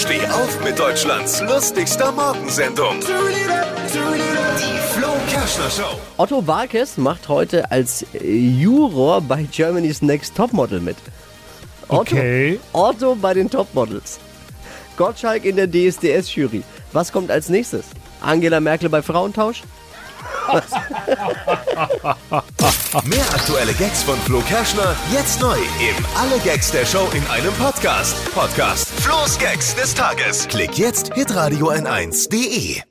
Steh auf mit Deutschlands lustigster Morgensendung. Die Flo Kerschner Show. Otto Walkes macht heute als äh, Juror bei Germany's Next Topmodel mit. Otto, Okay. Otto bei den Topmodels. Gottschalk in der DSDS-Jury. Was kommt als nächstes? Angela Merkel bei Frauentausch? Mehr aktuelle Gags von Flo Kerschner jetzt neu im Alle Gags der Show in einem Podcast. Podcast Flo's Gags des Tages. Klick jetzt hitradio n1.de.